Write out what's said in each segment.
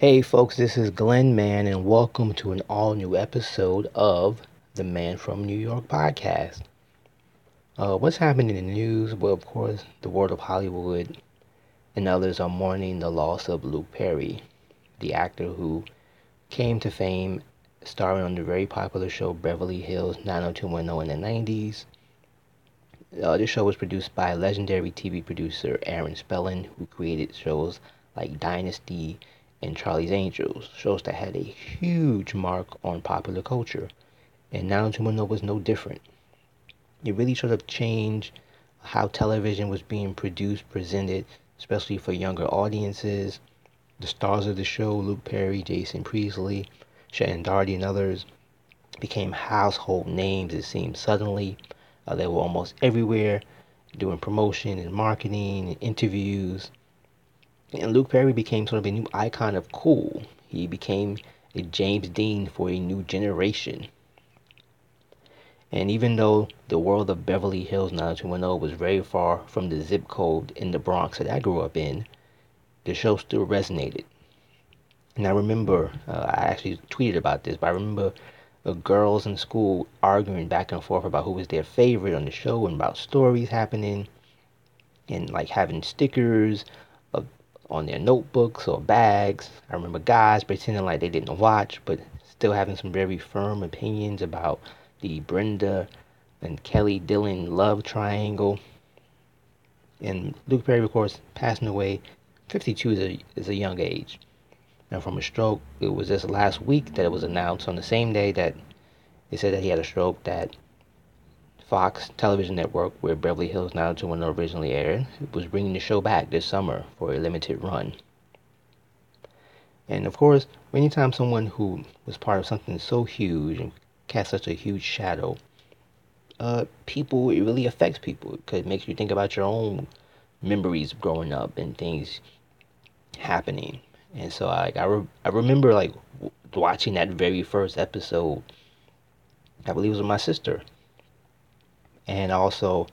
Hey, folks, this is Glenn Mann, and welcome to an all new episode of the Man from New York podcast. Uh, what's happening in the news? Well, of course, the world of Hollywood and others are mourning the loss of Luke Perry, the actor who came to fame starring on the very popular show Beverly Hills 90210 in the 90s. Uh, this show was produced by legendary TV producer Aaron Spelling, who created shows like Dynasty and Charlie's Angels, shows that had a huge mark on popular culture. And 90210 was no different. It really sort of changed how television was being produced, presented, especially for younger audiences. The stars of the show, Luke Perry, Jason Priestley, Shannen Doherty, and others, became household names, it seemed, suddenly. Uh, they were almost everywhere doing promotion and marketing and interviews. And Luke Perry became sort of a new icon of cool. He became a James Dean for a new generation. And even though the world of Beverly Hills 90210 was very far from the zip code in the Bronx that I grew up in, the show still resonated. And I remember, uh, I actually tweeted about this, but I remember uh, girls in school arguing back and forth about who was their favorite on the show and about stories happening and like having stickers on their notebooks or bags. I remember guys pretending like they didn't watch, but still having some very firm opinions about the Brenda and Kelly Dylan love triangle. And Luke Perry, of course, passing away 52 is a, is a young age. Now, from a stroke, it was just last week that it was announced on the same day that they said that he had a stroke that Fox television network, where Beverly Hills 90210 originally aired, was bringing the show back this summer for a limited run. And of course, anytime someone who was part of something so huge and cast such a huge shadow, uh, people, it really affects people because it makes you think about your own memories growing up and things happening. And so, like, I, re- I remember, like, w- watching that very first episode. I believe it was with my sister. And also,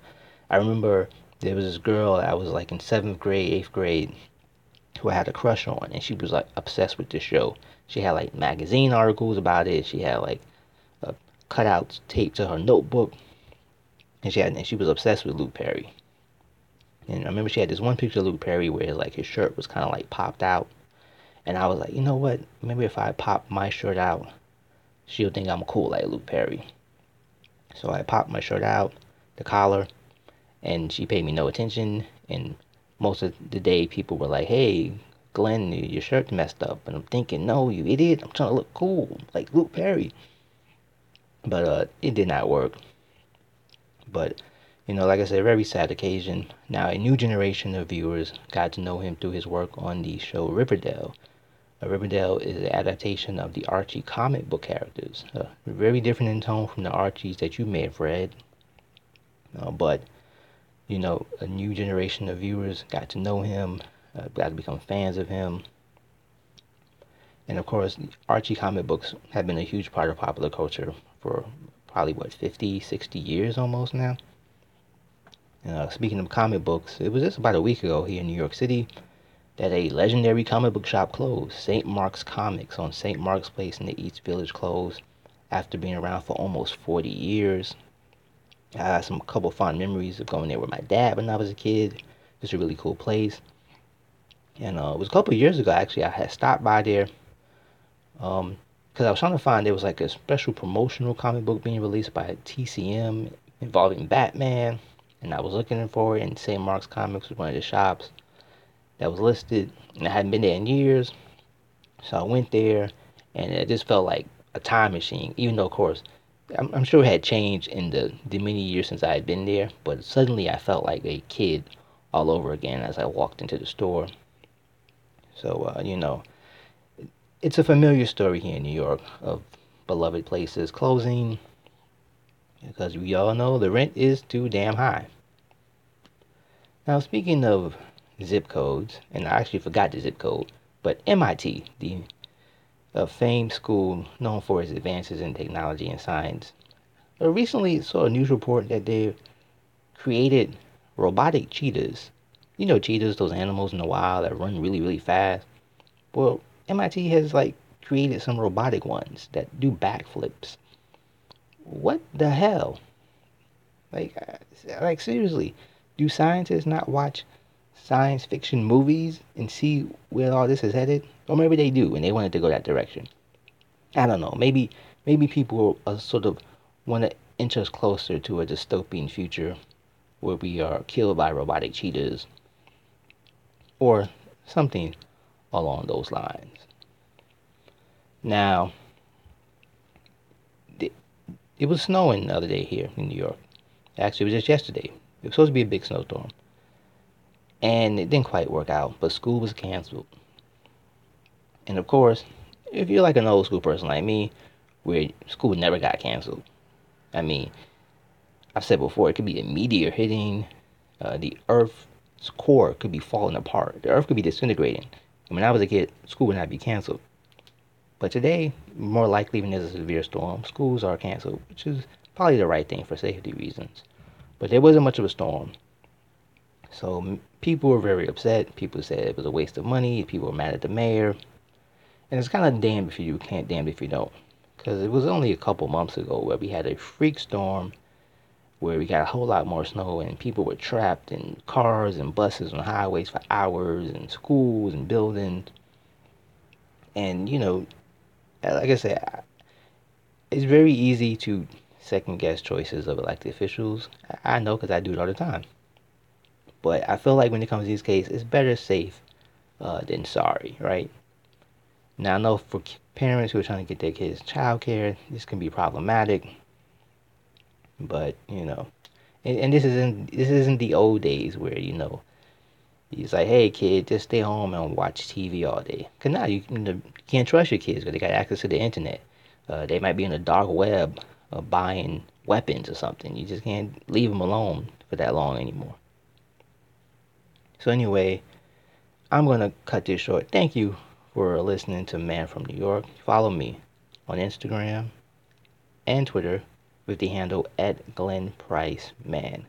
I remember there was this girl I was, like, in seventh grade, eighth grade, who I had a crush on, and she was, like, obsessed with this show. She had, like, magazine articles about it. She had, like, a cutout taped to her notebook. And she had, and she was obsessed with Luke Perry. And I remember she had this one picture of Luke Perry where, like, his shirt was kind of, like, popped out and I was like, you know what? Maybe if I pop my shirt out, she'll think I'm cool like Luke Perry. So I popped my shirt out, the collar, and she paid me no attention. And most of the day, people were like, hey, Glenn, your shirt's messed up. And I'm thinking, no, you idiot. I'm trying to look cool, like Luke Perry. But uh, it did not work. But, you know, like I said, very sad occasion. Now, a new generation of viewers got to know him through his work on the show Riverdale uh, Riverdale is an adaptation of the Archie comic book characters. Uh, very different in tone from the Archies that you may have read. Uh, but, you know, a new generation of viewers got to know him, uh, got to become fans of him. And of course, Archie comic books have been a huge part of popular culture for probably, what, 50, 60 years almost now. Uh, speaking of comic books, it was just about a week ago here in New York City that a legendary comic book shop closed. St. Mark's Comics on St. Mark's Place in the East Village closed after being around for almost 40 years. I have some couple fond memories of going there with my dad when I was a kid. It's a really cool place. And uh, it was a couple years ago, actually, I had stopped by there because um, I was trying to find there was like a special promotional comic book being released by TCM involving Batman. And I was looking for it, and St. Mark's Comics was one of the shops that was listed, and I hadn't been there in years. So I went there, and it just felt like a time machine. Even though, of course, I'm, I'm sure it had changed in the, the many years since I had been there, but suddenly I felt like a kid all over again as I walked into the store. So, uh, you know, it's a familiar story here in New York of beloved places closing because we all know the rent is too damn high. Now, speaking of zip codes, and I actually forgot the zip code, but MIT, the a famed school known for its advances in technology and science, I recently saw a news report that they created robotic cheetahs. You know cheetahs, those animals in the wild that run really, really fast. Well, MIT has like created some robotic ones that do backflips. What the hell? Like, uh, like seriously, do scientists not watch science fiction movies and see where all this is headed? Or maybe they do and they wanted to go that direction. I don't know. Maybe maybe people are sort of want to inch us closer to a dystopian future where we are killed by robotic cheetahs or something along those lines. Now, it was snowing the other day here in New York. Actually, it was just yesterday. It was supposed to be a big snowstorm. And it didn't quite work out, but school was canceled. And of course, if you're like an old school person like me, where school never got canceled. I mean, I've said before, it could be a meteor hitting, uh, the Earth's core could be falling apart, the Earth could be disintegrating. And when I was a kid, school would not be canceled. But today, more likely when there's a severe storm, schools are canceled, which is probably the right thing for safety reasons. But there wasn't much of a storm. So people were very upset. People said it was a waste of money. People were mad at the mayor. And it's kind of damned if you can't, damned if you don't. Because it was only a couple months ago where we had a freak storm where we got a whole lot more snow and people were trapped in cars and buses on highways for hours and schools and buildings. And, you know, like I said, it's very easy to second guess choices of elected officials. I know because I do it all the time. But I feel like when it comes to these cases, it's better safe uh, than sorry, right? Now I know for parents who are trying to get their kids childcare, this can be problematic. But you know, and, and this isn't this isn't the old days where you know He's like, hey, kid, just stay home and watch TV all day. Because now you, you, can't trust your kids because they got access to the internet. Uh, they might be in the dark web buying weapons or something. You just can't leave them alone for that long anymore. So, anyway, I'm to cut this short. Thank you for listening to Man from New York. Follow me on Instagram and Twitter with the handle at Glenn Price Man.